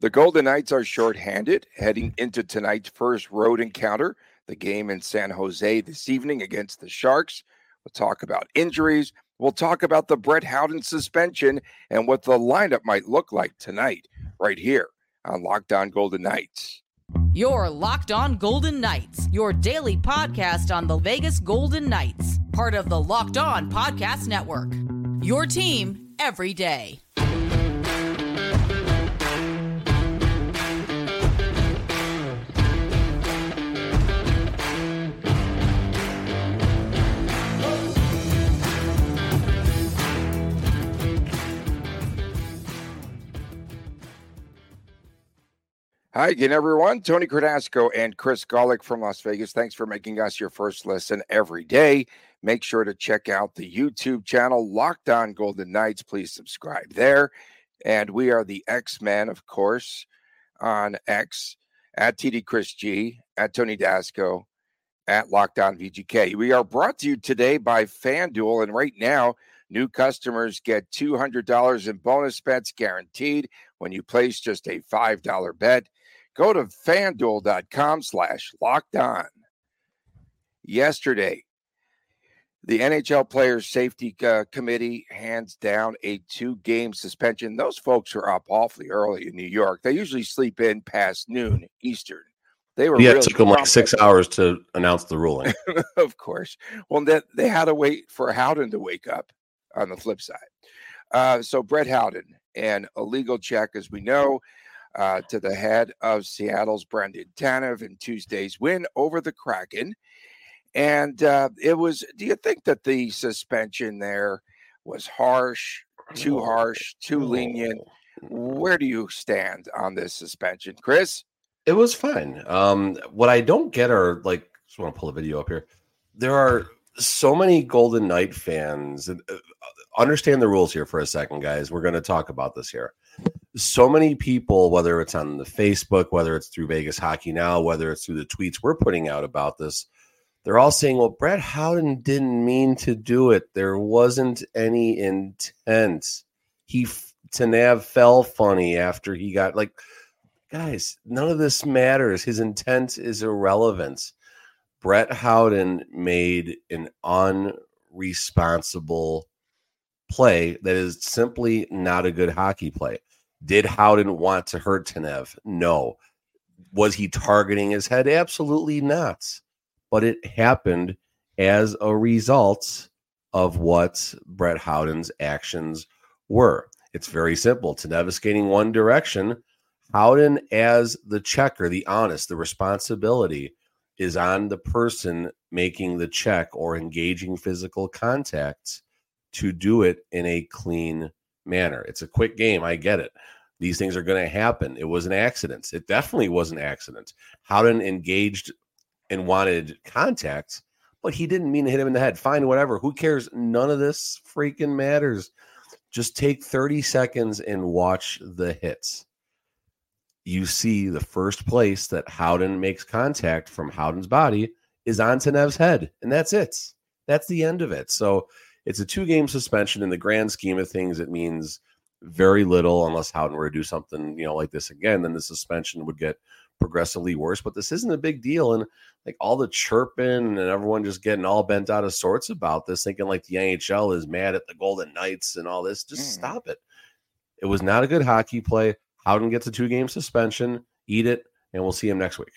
The Golden Knights are shorthanded heading into tonight's first road encounter, the game in San Jose this evening against the Sharks. We'll talk about injuries. We'll talk about the Brett Howden suspension and what the lineup might look like tonight, right here on Locked On Golden Knights. Your Locked On Golden Knights, your daily podcast on the Vegas Golden Knights, part of the Locked On Podcast Network. Your team every day. Hi again, everyone. Tony Cardasco and Chris Golick from Las Vegas. Thanks for making us your first listen every day. Make sure to check out the YouTube channel, Locked On Golden Knights. Please subscribe there. And we are the X Men, of course, on X at TD Chris G, at Tony Dasco, at Locked On VGK. We are brought to you today by FanDuel. And right now, new customers get $200 in bonus bets guaranteed when you place just a $5 bet. Go to fanduel.com slash locked on. Yesterday, the NHL Players Safety uh, Committee hands down a two game suspension. Those folks are up awfully early in New York. They usually sleep in past noon Eastern. They were yeah, really it took them like six hours to announce the ruling. of course. Well, they, they had to wait for Howden to wake up on the flip side. Uh, so, Brett Howden, and a legal check, as we know, uh, to the head of Seattle's Brandon Tanev in Tuesday's win over the Kraken. And uh, it was, do you think that the suspension there was harsh, too harsh, too lenient? Where do you stand on this suspension, Chris? It was fine. Um, what I don't get are like, just want to pull the video up here. There are so many Golden Knight fans. Uh, understand the rules here for a second, guys. We're going to talk about this here so many people, whether it's on the Facebook, whether it's through Vegas Hockey Now, whether it's through the tweets we're putting out about this, they're all saying, well, Brett Howden didn't mean to do it. There wasn't any intent. He, Tanev fell funny after he got like, guys, none of this matters. His intent is irrelevant. Brett Howden made an unresponsible play that is simply not a good hockey play. Did Howden want to hurt Tanev? No. Was he targeting his head? Absolutely not. But it happened as a result of what Brett Howden's actions were. It's very simple. Tanev is skating one direction. Howden, as the checker, the honest, the responsibility is on the person making the check or engaging physical contact to do it in a clean manner. It's a quick game. I get it. These things are going to happen. It was an accident. It definitely was an accident. Howden engaged and wanted contact, but he didn't mean to hit him in the head. Fine, whatever. Who cares? None of this freaking matters. Just take 30 seconds and watch the hits. You see the first place that Howden makes contact from Howden's body is on Tanev's head, and that's it. That's the end of it. So it's a two game suspension in the grand scheme of things. It means very little unless Howden were to do something, you know, like this again, then the suspension would get progressively worse. But this isn't a big deal. And like all the chirping and everyone just getting all bent out of sorts about this, thinking like the NHL is mad at the Golden Knights and all this, just mm. stop it. It was not a good hockey play. Howden gets a two game suspension, eat it, and we'll see him next week.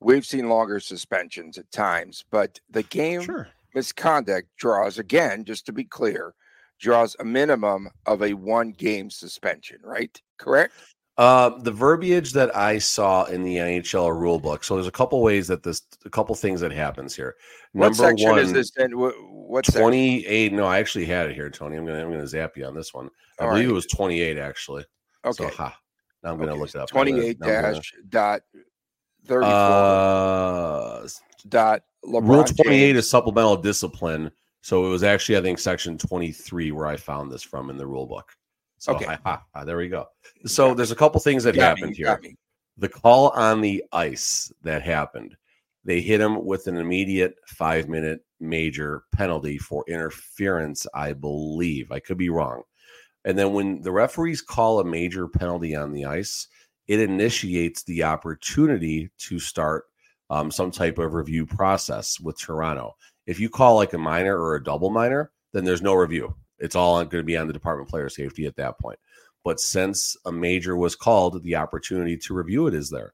We've seen longer suspensions at times, but the game sure misconduct draws, again, just to be clear, draws a minimum of a one game suspension, right? Correct? Uh, the verbiage that I saw in the NHL rulebook. So there's a couple ways that this, a couple things that happens here. Number what section one, is this? In? What, 28? No, I actually had it here, Tony. I'm gonna I'm gonna zap you on this one. I All believe right. it was 28 actually. Okay. So, ha. Now I'm gonna okay. look it up. 28 dash dot 34 uh, dot LeBron Rule 28 James. is supplemental discipline. So it was actually, I think, section 23 where I found this from in the rule book. So okay. there we go. So there's a couple things that happened me, here. The call on the ice that happened, they hit him with an immediate five minute major penalty for interference, I believe. I could be wrong. And then when the referees call a major penalty on the ice, it initiates the opportunity to start um, some type of review process with Toronto. If you call like a minor or a double minor, then there's no review. It's all going to be on the Department of Player Safety at that point. But since a major was called, the opportunity to review it is there.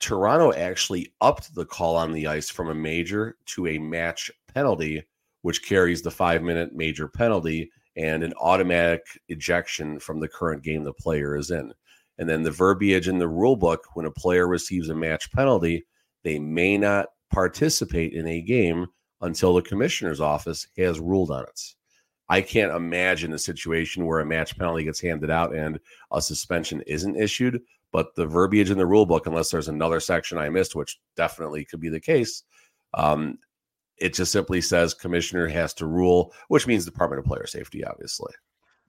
Toronto actually upped the call on the ice from a major to a match penalty, which carries the five minute major penalty and an automatic ejection from the current game the player is in. And then the verbiage in the rule book when a player receives a match penalty, they may not participate in a game until the commissioner's office has ruled on it. I can't imagine a situation where a match penalty gets handed out and a suspension isn't issued. But the verbiage in the rule book, unless there's another section I missed, which definitely could be the case, um, it just simply says commissioner has to rule, which means Department of Player Safety, obviously.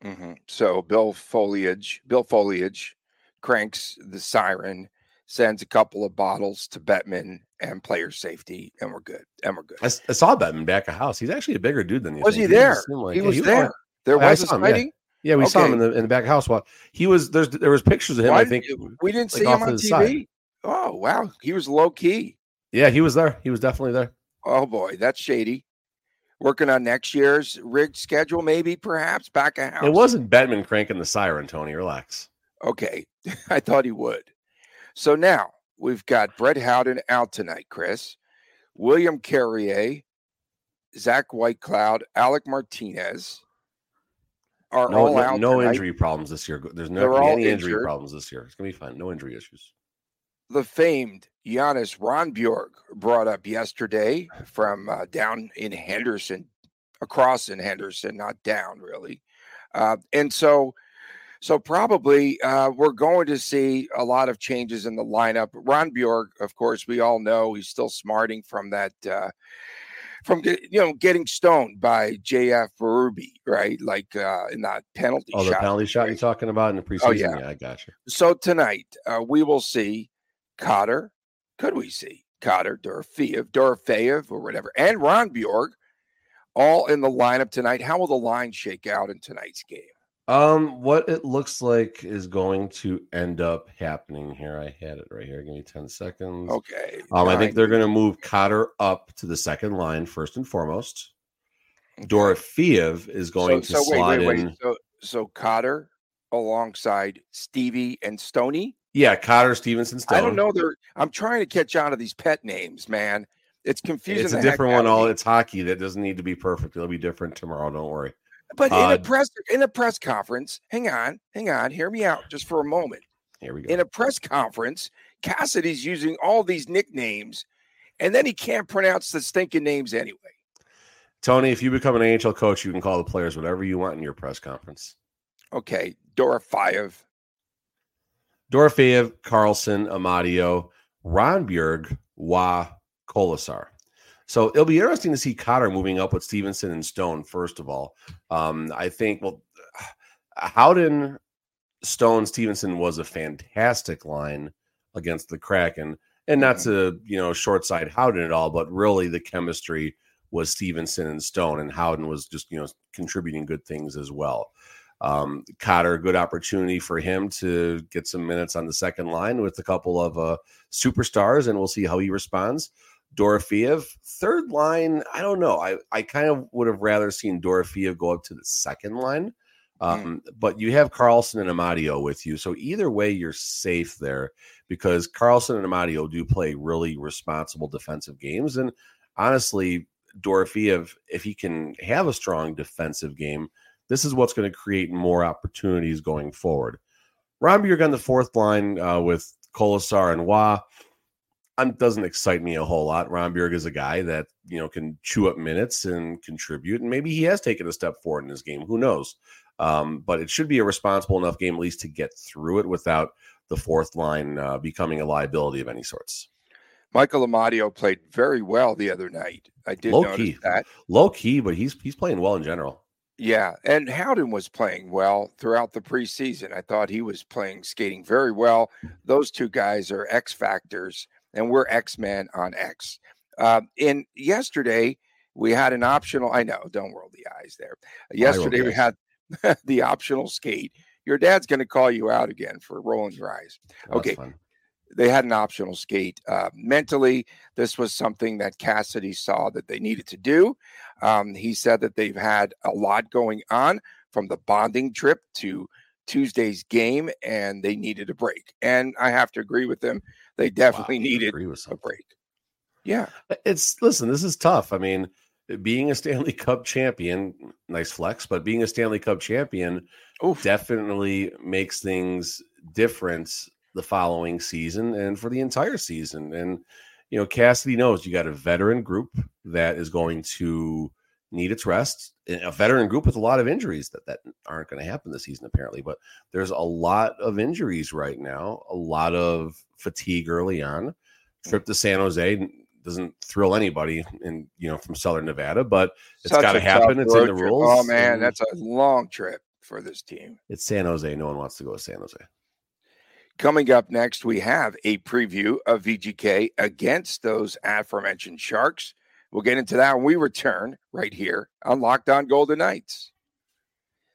Mm-hmm. So Bill Foliage, Bill Foliage cranks the siren, sends a couple of bottles to Bettman and player safety, and we're good. And we're good. I, I saw Bettman back of house. He's actually a bigger dude than you. Was think. he there? Like, he yeah, was he there. There was a yeah. Yeah, we saw him in the in the back of house. Well, he was there's there was pictures of him. Why I think. you- we didn't like, see him on TV. side. Oh wow, he was low key. Yeah, he was there. He was definitely there. Oh boy, that's shady. Working on next year's rigged schedule, maybe, perhaps back of house. It wasn't Bettman cranking the siren. Tony, relax. okay. I thought he would. So now we've got Brett Howden out tonight, Chris, William Carrier, Zach Whitecloud, Alec Martinez are No, all no, out. no tonight. injury problems this year. There's no They're gonna be all any injury injured. problems this year. It's gonna be fine. No injury issues. the famed Jonas Rondbjerg brought up yesterday from uh, down in Henderson, across in Henderson, not down really. Uh, and so, so probably uh, we're going to see a lot of changes in the lineup. Rondbjerg, of course, we all know he's still smarting from that, uh, from you know getting stoned by JF Berube, right? Like uh, in that penalty Oh, the shot. penalty shot you're talking about in the preseason. Oh, yeah. yeah, I got you. So tonight uh, we will see Cotter. Could we see Cotter, Dorofeyev, Dorofeyev, or whatever, and Rondbjerg all in the lineup tonight? How will the line shake out in tonight's game? Um, what it looks like is going to end up happening here. I had it right here. Give me 10 seconds. Okay. Um, I think they're going to move Cotter up to the second line first and foremost. okay. Dorofeyev is going so, to so slide wait, wait. in. So, so Cotter alongside Stevie and Stony. Yeah, Cotter, Stephenson, Stone. I don't know. They're. I'm trying to catch on to these pet names, man. It's confusing. It's a different one. All it's hockey. That doesn't need to be perfect. It'll be different tomorrow. Don't worry. But in uh, a press in a press conference, hang on, hang on, hear me out just for a moment. Here we go. In a press conference, Cassidy's using all these nicknames, and then he can't pronounce the stinking names anyway. Tony, if you become an AHL coach, you can call the players whatever you want in your press conference. Okay, Dorofayev. Dorofeyev, Karlsson, Amadio, Rondbjerg, Wa, Kolesar. So it'll be interesting to see Cotter moving up with Stephenson and Stone, first of all. Um, I think, well, Howden, Stone, Stephenson was a fantastic line against the Kraken. And not to, you know, short side Howden at all, but really the chemistry was Stephenson and Stone, and Howden was just, you know, contributing good things as well. Um, Cotter, good opportunity for him to get some minutes on the second line with a couple of uh, superstars, and we'll see how he responds. Dorofeyev, third line, I don't know. I, I kind of would have rather seen Dorofeyev go up to the second line, um, but you have Karlsson and Amadio with you. So either way, you're safe there because Karlsson and Amadio do play really responsible defensive games. And honestly, Dorofeyev, if he can have a strong defensive game, this is what's going to create more opportunities going forward. Rondbjerg on the fourth line uh, with Kolesar and Wah um, doesn't excite me a whole lot. Ron Romberg is a guy that you know can chew up minutes and contribute, and maybe he has taken a step forward in his game. Who knows? Um, but it should be a responsible enough game at least to get through it without the fourth line uh, becoming a liability of any sorts. Michael Amadio played very well the other night. I did Low notice key. that. Low key, but he's he's playing well in general. Yeah, and Howden was playing well throughout the preseason. I thought he was playing skating very well. Those two guys are X factors, and we're X Men on X. Uh, in yesterday, we had an optional. I know, don't roll the eyes there. Yesterday, we had the optional skate. your dad's going to call you out again for rolling your eyes. Oh, okay. They had an optional skate. Uh, mentally, this was something that Cassidy saw that they needed to do. Um, he said that they've had a lot going on from the bonding trip to Tuesday's game, and they needed a break. And I have to agree with them. They definitely Wow, needed a break. Yeah. Uh, it's listen, this is tough. I mean, being a Stanley Cup champion, nice flex, but being a Stanley Cup champion Oof. definitely makes things different the following season and for the entire season. And you know, Cassidy knows you got a veteran group that is going to need its rest. A veteran group with a lot of injuries that that aren't going to happen this season, apparently. But there's a lot of injuries right now, a lot of fatigue early on. Trip to San Jose doesn't thrill anybody in you know from Southern Nevada, but it's got to happen. It's in the trip. rules. Oh man, and that's a long trip for this team. it's San Jose. No one wants to go to San Jose. Coming up next, we have a preview of VGK against those aforementioned Sharks. We'll get into that when we return right here on Locked On Golden Knights.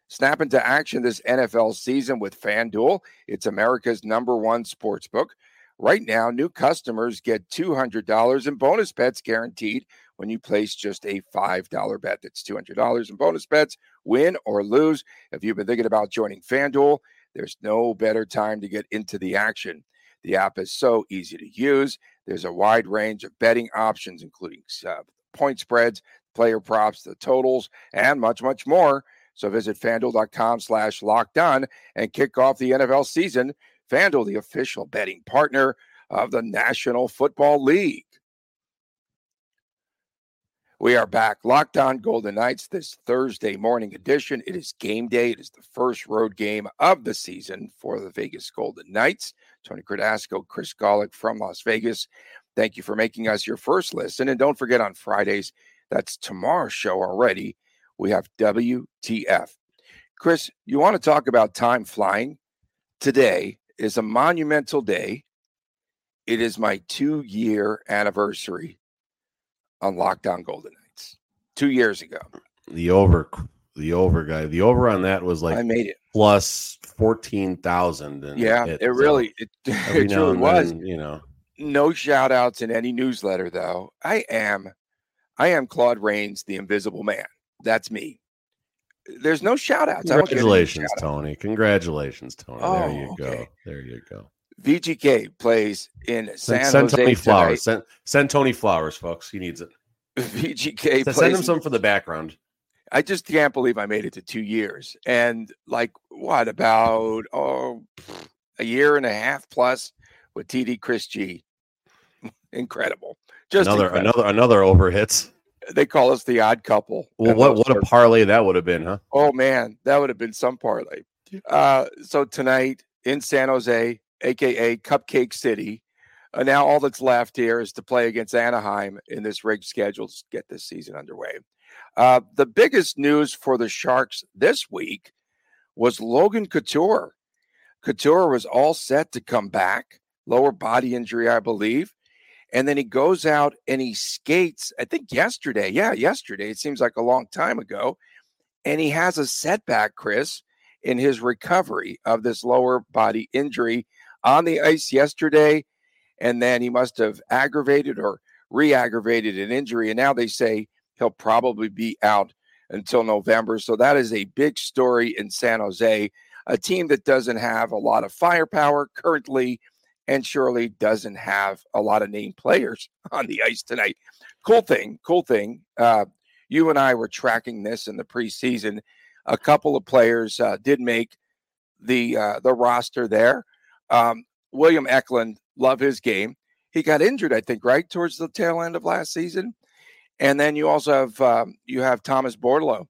Snap into action this NFL season with FanDuel. It's America's number one sports book. Right now, new customers get $200 in bonus bets guaranteed when you place just a $5 bet. That's $200 in bonus bets, win or lose. If you've been thinking about joining FanDuel, there's no better time to get into the action. The app is so easy to use. There's a wide range of betting options, including uh, point spreads, player props, the totals, and much, much more. So visit fanduel.com slash locked and kick off the NFL season. FanDuel, the official betting partner of the National Football League. We are back, locked on Golden Knights, this Thursday morning edition. It is game day. It is the first road game of the season for the Vegas Golden Knights. Tony Cardasco, Chris Golick from Las Vegas. Thank you for making us your first listen. And don't forget on Fridays, that's tomorrow's show already. We have WTF. Chris, you want to talk about time flying? Today is a monumental day. It is my two year anniversary on Locked On Golden Knights two years ago. The over, the over guy. The over on that was like I made it. plus fourteen thousand. Yeah, it really it, it truly was. then, you know. No shout outs in any newsletter though. I am I am Claude Rains, the invisible man. That's me. There's no shout outs. Congratulations, Tony. Congratulations, Tony. there Oh, you go. There you go. VGK plays in San Send, send Jose Tony tonight. flowers. Send, send Tony flowers, folks. He needs it. VGK Send, plays. send him some for the background. I just can't believe I made it to two years. And like, what about oh, a year and a half plus with TD Chris G? Incredible. Just another incredible. another another over hits. They call us the odd couple. Well, what what a parlay that would have been, huh? Oh man, that would have been some parlay. Uh, so tonight in San Jose, aka Cupcake City, uh, now all that's left here is to play against Anaheim in this rigged schedule to get this season underway. Uh, the biggest news for the Sharks this week was Logan Couture. Couture was all set to come back, lower body injury, I believe. And then he goes out and he skates, I think yesterday. Yeah, yesterday. It seems like a long time ago and he has a setback, Chris, in his recovery of this lower body injury on the ice yesterday. And then he must have aggravated or re aggravated an injury. And now they say he'll probably be out until November. So that is a big story in San Jose, a team that doesn't have a lot of firepower currently and surely doesn't have a lot of named players on the ice tonight. Cool thing, cool thing. Uh, you and I were tracking this in the preseason. A couple of players uh, did make the uh, the roster there. Um, William Eklund, love his game. He got injured, I think, right towards the tail end of last season. And then you also have um, you have Thomas Bordeleau,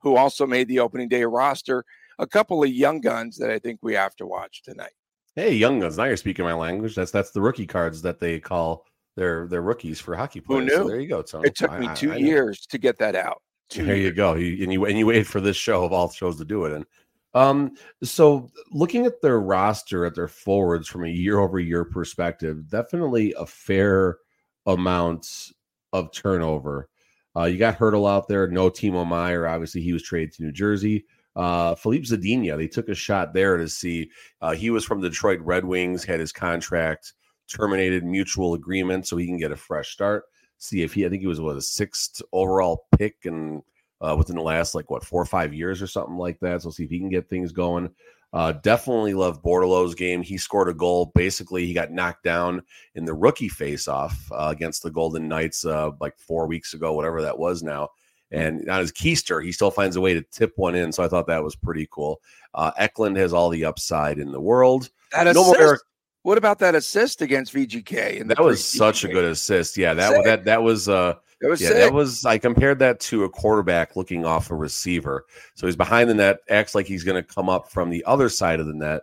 who also made the opening day roster. A couple of young guns that I think we have to watch tonight. Hey, young guns. Now you're speaking my language. That's that's the rookie cards that they call their their rookies for hockey players. So knew? there you go, Tony. It took I- me two I know. years to get that out. Two There you go. You, and you and you waited for this show of all shows to do it. And um, so looking at their roster, at their forwards from a year over year perspective, definitely a fair amount of turnover. Uh, you got Hertl out there, no Timo Meier. Obviously, he was traded to New Jersey. Uh, Filip Zadina, they took a shot there to see. Uh, he was from the Detroit Red Wings, had his contract terminated, mutual agreement, so he can get a fresh start. See if he, I think he was what a sixth overall pick and uh, within the last like what four or five years or something like that. So see if he can get things going. Uh, definitely love Bordeleau's game. He scored a goal. Basically, he got knocked down in the rookie faceoff uh, against the Golden Knights uh, like four weeks ago, whatever that was now. And on his keister, he still finds a way to tip one in. So I thought that was pretty cool. Uh, Eklund has all the upside in the world. That assist, no more what about that assist against VGK? And that was such a good assist. Yeah, that Sick. that that was uh it was yeah, sick. that was I compared that to a quarterback looking off a receiver. So he's behind the net, acts like he's going to come up from the other side of the net,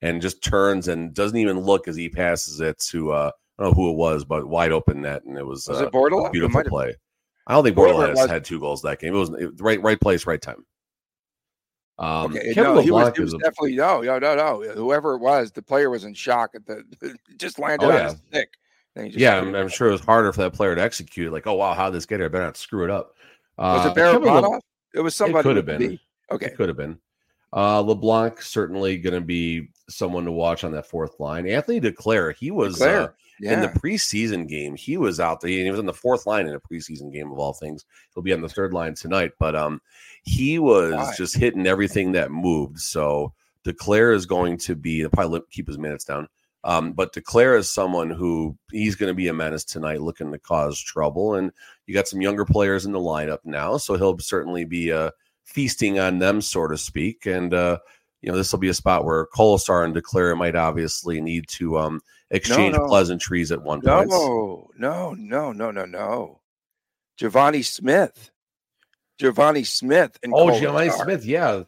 and just turns and doesn't even look as he passes it to uh, I don't know who it was, but wide open net, and it was, was uh, it Bordeleau? beautiful play. I don't think Bordeleau had two goals that game. It was it, right right place, right time. Um, okay, no, he was, he was definitely no, no, no, no. Whoever it was, the player was in shock at the just landed oh, on yeah. his stick yeah, I'm, I'm, sure it was harder for that player to execute. Like, oh wow, how did this get here? I better not screw it up. Uh, was it Barabanov? It was somebody. It could have been. Be. Okay, it could have been. Uh, LeBlanc certainly going to be someone to watch on that fourth line. Anthony Duclair, he was uh, yeah. in the preseason game. He was out there. He was on the fourth line in a preseason game of all things. He'll be on the third line tonight, but um, he was Why? just hitting everything that moved. So Duclair is going to be probably keep his minutes down. Um, but Duclair is someone who he's going to be a menace tonight, looking to cause trouble. And you got some younger players in the lineup now, so he'll certainly be uh, feasting on them, so to speak. And uh, you know, this will be a spot where Kolesar and Duclair might obviously need to um, exchange no, no. pleasantries at one point. No, no, no, no, no, no. Givani Smith. Givani Smith and oh, Givani Smith, yeah.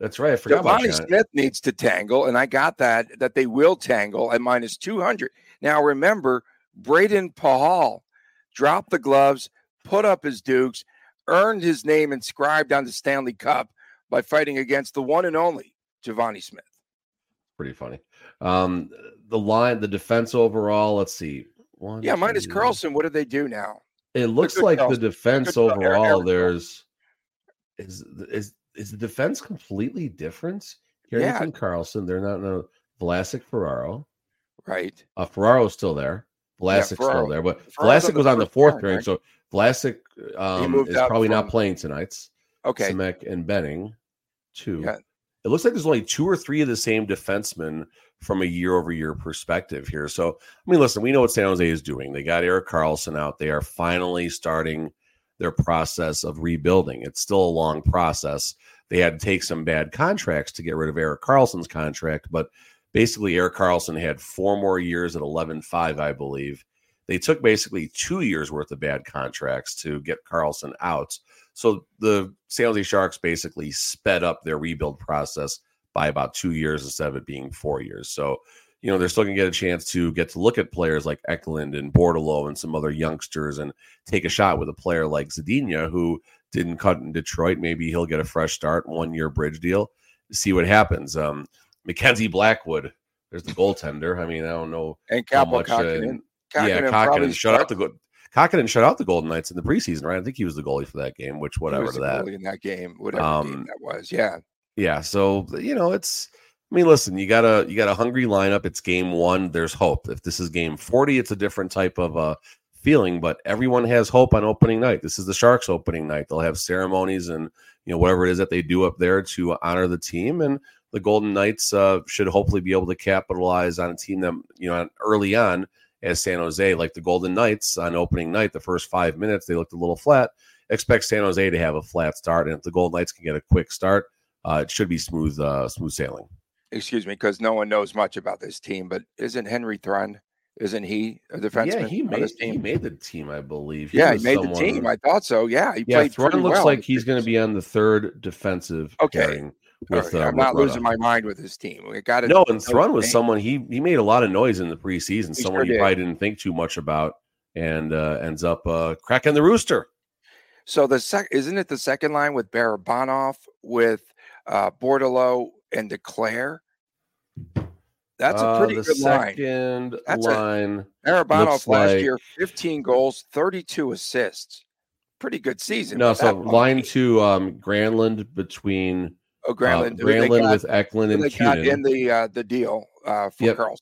That's right. I forgot Givani Smith needs to tangle, and I got that that they will tangle at minus two hundred. Now remember, Brayden Pachal dropped the gloves, put up his dukes, earned his name inscribed on the Stanley Cup by fighting against the one and only Givani Smith. Pretty funny. Um, the line, the defense overall. Let's see. One, yeah, minus two, Karlsson. What do they do now? It looks like the defense overall. There's is is is the defense completely different? Harrington yeah. Karlsson, they're not no Vlasic Ferraro. Right. Uh Ferraro's still there. Vlasic's yeah, still there, but Ferraro's Vlasic was on the fourth turn, right? so Vlasic um, is probably from... not playing tonight. Okay. Simek and Benning, two. Yeah. It looks like there's only two or three of the same defensemen from a year over year perspective here. So, I mean, listen, we know what San Jose is doing. They got Erik Karlsson out. They are finally starting their process of rebuilding. It's still a long process. They had to take some bad contracts to get rid of Erik Karlsson's contract, but basically Eric Carlson had four more years at 11.5, I believe. They took basically two years worth of bad contracts to get Karlsson out. So the San Jose Sharks basically sped up their rebuild process by about two years instead of it being four years. So you know, they're still going to get a chance to get to look at players like Eklund and Bordeleau and some other youngsters and take a shot with a player like Zadina who didn't cut in Detroit. Maybe he'll get a fresh start, one year bridge deal, see what happens. Um, Mackenzie Blackwood, there's the goaltender. I mean, I don't know and how much. Uh, yeah, Kahkonen shut out the good. Kahkonen shut out the Golden Knights in the preseason, right? I think he was the goalie for that game, which whatever to that. in that game, whatever um, game that was. Yeah. Yeah. So you know, it's I mean, listen, you got a you got a hungry lineup. It's game one. There's hope. If this is game 40, it's a different type of uh, feeling, but everyone has hope on opening night. This is the Sharks opening night. They'll have ceremonies and you know whatever it is that they do up there to honor the team. And the Golden Knights uh, should hopefully be able to capitalize on a team that you know early on as San Jose, like the Golden Knights on opening night, the first five minutes they looked a little flat. Expect San Jose to have a flat start, and if the Golden Knights can get a quick start, uh, it should be smooth, uh, smooth sailing excuse me, because no one knows much about this team, but isn't Henry Thrun? Isn't he a defenseman? Yeah, he made he made the team, I believe. He yeah, he made someone... the team. I thought so. Yeah, he yeah, played. Thrun looks well. like he's going to be on the third defensive. Okay. With, right. uh, I'm not losing my mind with his team. We got no, and Thrun was someone he he made a lot of noise in the preseason. He someone sure you probably didn't think too much about, and uh, ends up uh, cracking the rooster. So the sec isn't it the second line with Barabanov with uh, Bordeleau and Duclair. That's a pretty uh, good line. That's line. Barabanov last like... year, 15 goals, 32 assists. Pretty good season. No, so line two, um, Granlund between Oh, Granlund, uh, Granlund with Eklund and they got in the uh, the deal uh, for Yep. Karlsson.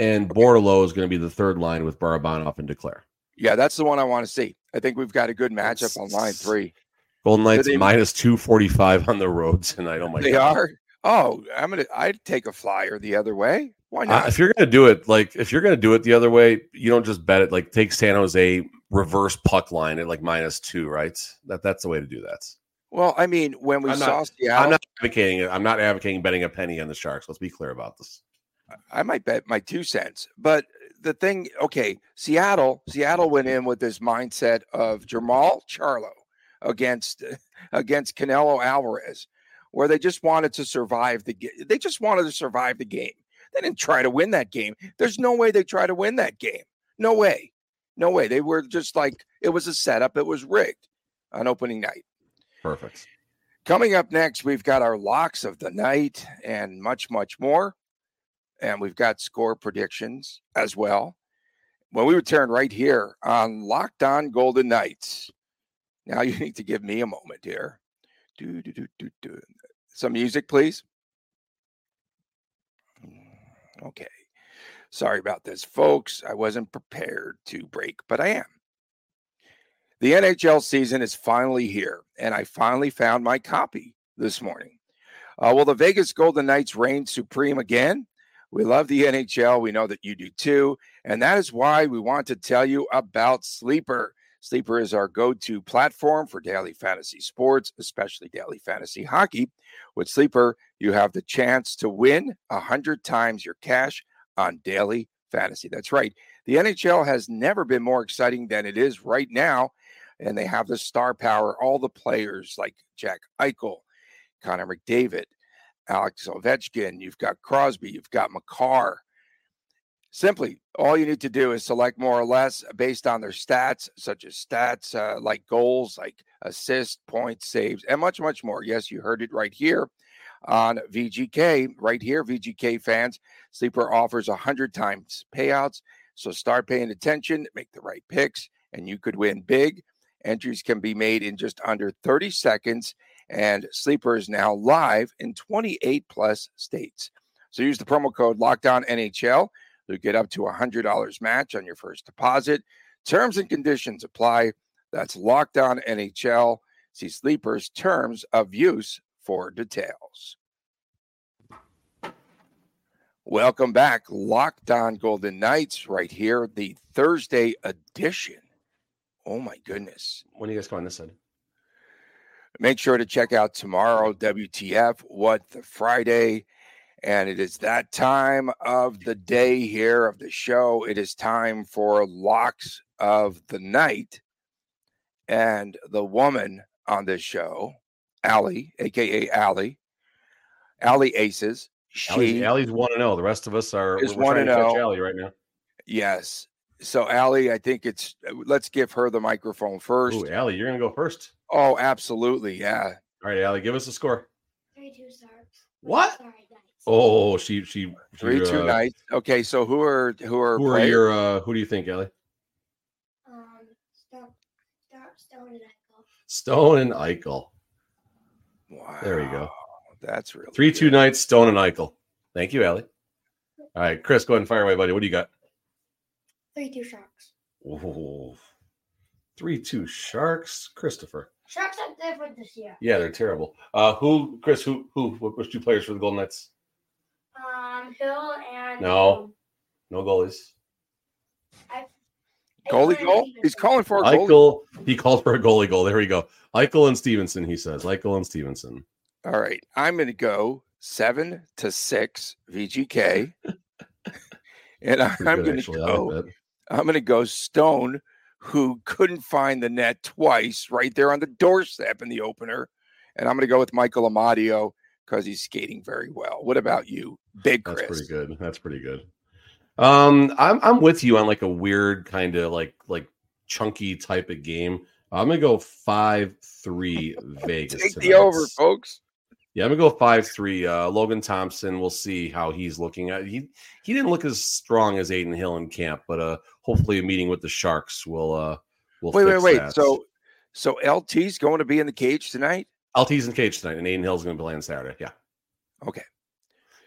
and Bordeleau is going to be the third line with Barabanov and Duclair. Yeah, that's the one I want to see. I think we've got a good matchup on line three. Golden Knights minus 245 on the road tonight. Oh my they god. are. Oh, I'm gonna. I'd take a flyer the other way. Why Uh, not? if you're going to do it, like if you're to do it the other way, you don't just bet it. Like take San Jose reverse puck line at like minus two, right? That that's the way to do that. well, I mean, when we I'm not- saw Seattle, I'm not advocating it. I'm not advocating betting a penny on the Sharks. Let's be clear about this. I might bet my two cents. But the thing, okay, Seattle, Seattle went in with this mindset of Jermell Charlo against against Canelo Alvarez, where they just wanted to survive the game. They just wanted to survive the game. They didn't try to win that game. There's no way they try to win that game. No way. No way. They were just like it was a setup. It was rigged on opening night. Perfect. Coming up next, we've got our locks of the night and much, much more. And we've got score predictions as well. When we return right here on Locked On Golden Knights. Now you need to give me a moment here. Do, do, do, do, do. Some music, please. Okay. Sorry about this, folks. I wasn't prepared to break, but I am. The NHL season is finally here, and I finally found my copy this morning. Uh, will the Vegas Golden Knights reign supreme again? We love the NHL. We know that you do too. And that is why we want to tell you about Sleeper. Sleeper is our go to platform for daily fantasy sports, especially daily fantasy hockey. With Sleeper, you have the chance to win 100 times your cash on daily fantasy. That's right. The NHL has never been more exciting than it is right now. And they have the star power, all the players like Jack Eichel, Connor McDavid, Alex Ovechkin, you've got Crosby, you've got Makar. Simply, all you need to do is select more or less based on their stats, such as stats uh, like goals, like assists, points, saves, and much, much more. Yes, you heard it right here on VGK. Right here, VGK fans, Sleeper offers 100 times payouts. So start paying attention, make the right picks, and you could win big. Entries can be made in just under 30 seconds, and Sleeper is now live in 28 plus states. So use the promo code Lockdown NHL. You'll get up to a $100 match on your first deposit. Terms and conditions apply. That's Lockdown NHL. See Sleeper's terms of use for details. Welcome back, Locked On Golden Knights, right here, the Thursday edition. Oh my goodness. When do you guys on this side? Make sure to check out tomorrow, WTF, What the Friday. And it is that time of the day here of the show. It is time for locks of the night. And the woman on this show, Allie, aka Allie, Allie Aces. She Allie's, Allie's one and zero. The rest of us are is we're, we're to 1-0. Allie right now. Yes. So Allie, I think it's let's give her the microphone first. Ooh, Allie, you're gonna go first. Oh, absolutely. Yeah. All right, Allie, give us a score. Three two starts. What? Sorry, guys. Oh, she she, she Three, two uh, nights. Okay, so who are who are Who are players? your uh who do you think, Ellie? Um, stop, stop, stone and ankle. Stone and Eichel. Wow. There you go. That's really Three two good. nights, Stone and Eichel. Thank you, Allie. All right, Chris, go ahead and fire away, buddy. What do you got? Three two sharks. Ooh. Three two Sharks, Christopher. Sharks are different this year. Yeah, they're terrible. Uh who Chris, who who what which two players for the Golden Knights? Um, Hill and No. um, No goalies. Goalie goal? and He's calling for a goalie. Eichel, he called for a goalie goal. There we go. Eichel and Stephenson, he says. Eichel and Stephenson. All right. I'm going to go seven to six VGK. and I'm going to go. like. I'm going to go Stone, who couldn't find the net twice right there on the doorstep in the opener. And I'm going to go with Michael Amadio because he's skating very well. What about you, Big Chris? That's pretty good. That's pretty good. Um, I'm I'm with you on like a weird kind of like like chunky type of game. I'm gonna go five three Vegas. Take the over, folks. Yeah, I'm gonna go five three. Uh, Logan Thompson. We'll see how he's looking. At he he didn't look as strong as Adin Hill in camp, but uh, hopefully a meeting with the Sharks will uh will Wait, wait, wait. that. So, so LT's going to be in the cage tonight? LT's in cage tonight, and Adin Hill's going to play on Saturday. Yeah. Okay.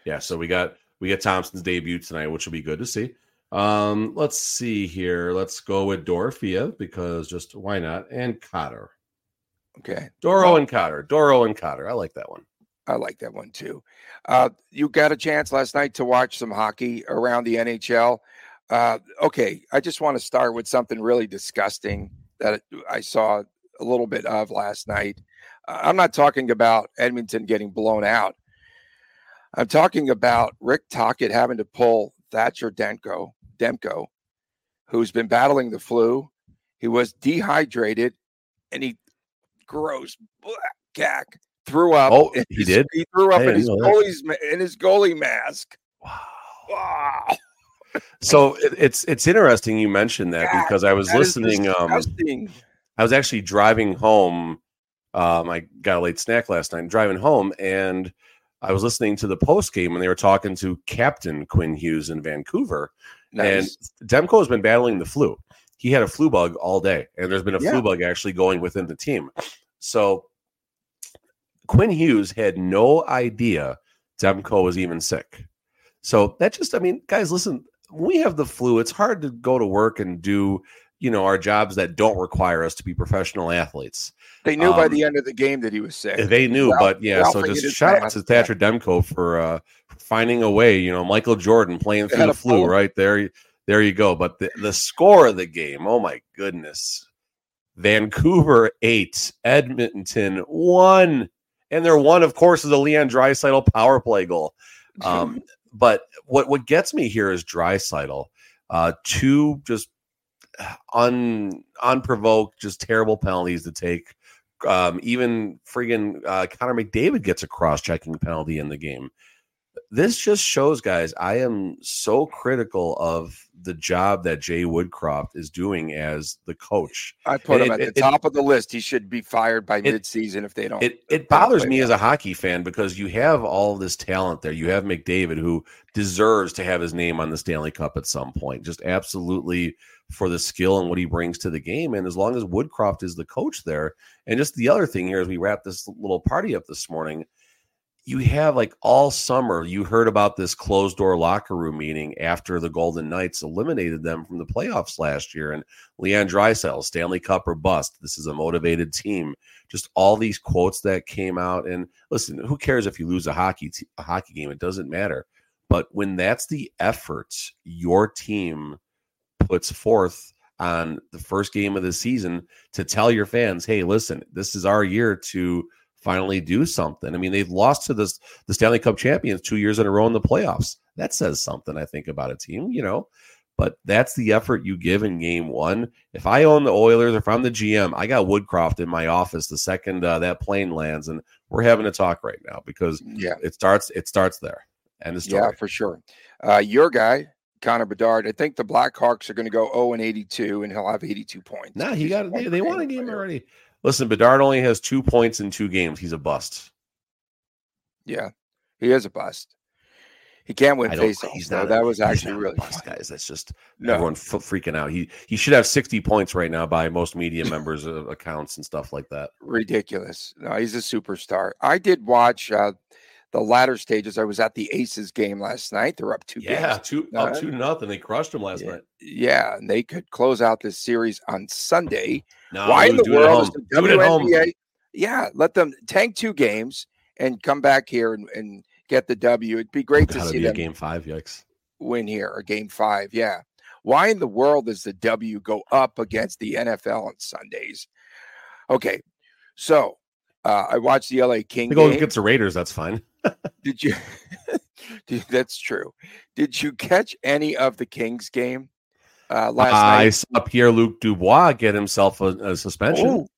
Yeah. So we got we got Thompson's debut tonight, which will be good to see. Um, let's see here. Let's go with Dorofeyev because just why not? And Cotter. Okay. Doro and Cotter. Doro and Cotter. I like that one. I like that one too. Uh, you got a chance last night to watch some hockey around the NHL. Uh, okay, I just want to start with something really disgusting that I saw a little bit of last night. I'm not talking about Edmonton getting blown out. I'm talking about Rick Tocchet having to pull Thatcher Demko, Demko, who's been battling the flu. He was dehydrated, and he gross black cack threw up. Oh, he his- did? He threw up in his goalie's in his goalie mask. Wow. Wow, So it, it's it's interesting you mentioned that God, because I was listening. Um. I was actually driving home. Um, I got a late snack last night. Driving home, and I was listening to the post game, and they were talking to Captain Quinn Hughes in Vancouver. Nice. And Demko has been battling the flu. He had a flu bug all day, and there's been a Yeah. flu bug actually going within the team. So Quinn Hughes had no idea Demko was even sick. So that just, I mean, guys, listen, we have the flu, it's hard to go to work and do, you know, our jobs that don't require us to be professional athletes. they knew by um, the end of the game that he was sick. They knew, Ralph- but yeah, so just shout out to Thatcher Demko for uh finding a way. You know, Michael Jordan playing through the flu right there. There you go. But the, the score of the game, oh my goodness. Vancouver eight, Edmonton one. And their one, of course, is a Leon Draisaitl power play goal. Um, but what what gets me here is Draisaitl. Uh, two just un unprovoked, just terrible penalties to take. Um, even friggin' uh, Connor McDavid gets a cross-checking penalty in the game. This just shows, guys, I am so critical of the job that Jay Woodcroft is doing as the coach. I put it- him at it- the it- top of the list. He should be fired by midseason if they don't. It it bothers me well. as a hockey fan because you have all this talent there. You have McDavid who deserves to have his name on the Stanley Cup at some point. Just absolutely for the skill and what he brings to the game. And as long as Woodcroft is the coach there, and just the other thing here as we wrap this little party up this morning, you have like all summer you heard about this closed door locker room meeting after the Golden Knights eliminated them from the playoffs last year and Leon Draisaitl, Stanley Cup or bust. This is a motivated team just all these quotes that came out. And listen, who cares if you lose a hockey t- a hockey game? It doesn't matter. But when that's the effort your team puts forth on the first game of the season to tell your fans, hey, listen, this is our year to finally do something. I mean, they've lost to this the Stanley Cup champions two years in a row in the playoffs. That says something, I think, about a team, you know. But that's the effort you give in game one. If I own the Oilers, if I'm the GM, I got Woodcroft in my office the second uh, that plane lands, and we're having a talk right now because yeah, it starts. It starts there, and the story. yeah, for sure. Uh, your guy, Connor Bedard. I think the Blackhawks are going to go 0 and 82, and he'll have 82 points. Nah, he got they, they won a game player. already. Listen, Bedard only has two points in two games. He's a bust. Yeah, he is a bust. He can't win faceoffs. He's though. not. a- That was actually really bust, guys. That's just No, everyone f- freaking out. He he should have sixty points right now by most media members' uh, accounts and stuff like that. ridiculous. No, he's a superstar. I did watch uh, the latter stages. I was at the Aces game last night. They're up two Yeah, games. two up two nothing. They crushed them last Yeah. night. Yeah, and they could close out this series on Sunday. No, Why in the do it at world is the. WNBA? Yeah, let them tank two games and come back here and, and get the W. It'd be great to see them game five. Yikes! win here or game five. Yeah. Why in the world does the W go up against the NFL on Sundays? Okay. So uh, I watched the LA King They go against the Raiders. That's fine. Did you? Dude, that's true. Did you catch any of the Kings game uh, last I night? I saw Pierre Luc Dubois get himself a, a suspension. Oh,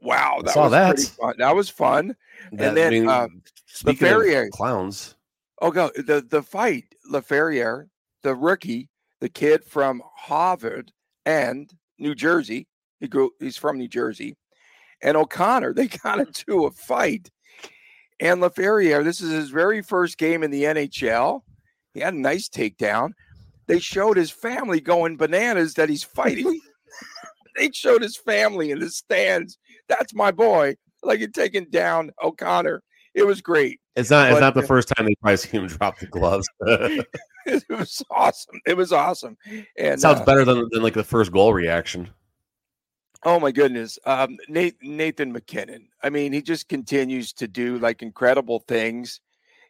wow, I that saw was that. fun. That was fun. That- and then, uh, speaking Ferrier- of clowns, Oh, go the the fight, LaFerriere, the rookie, the kid from Harvard and New Jersey. He grew. He's from New Jersey, and O'Connor. They got into a fight, and LaFerriere. This is his very first game in the NHL. He had a nice takedown. They showed his family going bananas that he's fighting. they showed his family in the stands. That's my boy, like it taking down O'Connor. It was great. It's not. It's not the first time they probably see him drop the gloves. It was awesome. It was awesome. And it Sounds uh, better than than like the first goal reaction. Oh my goodness. Um, Nate, Nathan MacKinnon. I mean, he just continues to do like incredible things.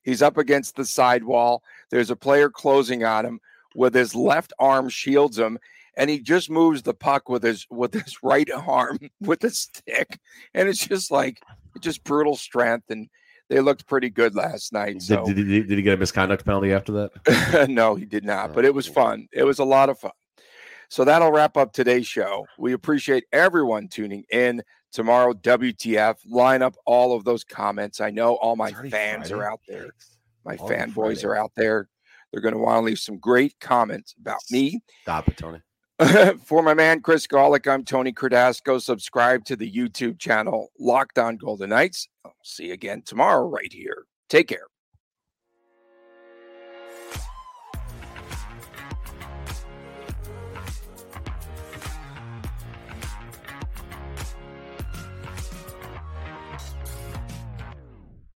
He's up against the sidewall. There's a player closing on him with his left arm shields him, and he just moves the puck with his with his right arm with a stick. And it's just like just brutal strength. And they looked pretty good last night. Did, So did, he, did he get a misconduct penalty after that? no, he did not, Oh, but it was fun. It was a lot of fun. So that'll wrap up today's show. We appreciate everyone tuning in tomorrow. WTF, line up all of those comments. I know all my fans Friday. are out there. My fanboys Friday. are out there. They're going to want to leave some great comments about me. Stop it, Tony. For my man Chris Gawlik, I'm Tony Cardasco. Subscribe to the YouTube channel Locked On Golden Knights. I'll see you again tomorrow right here. Take care.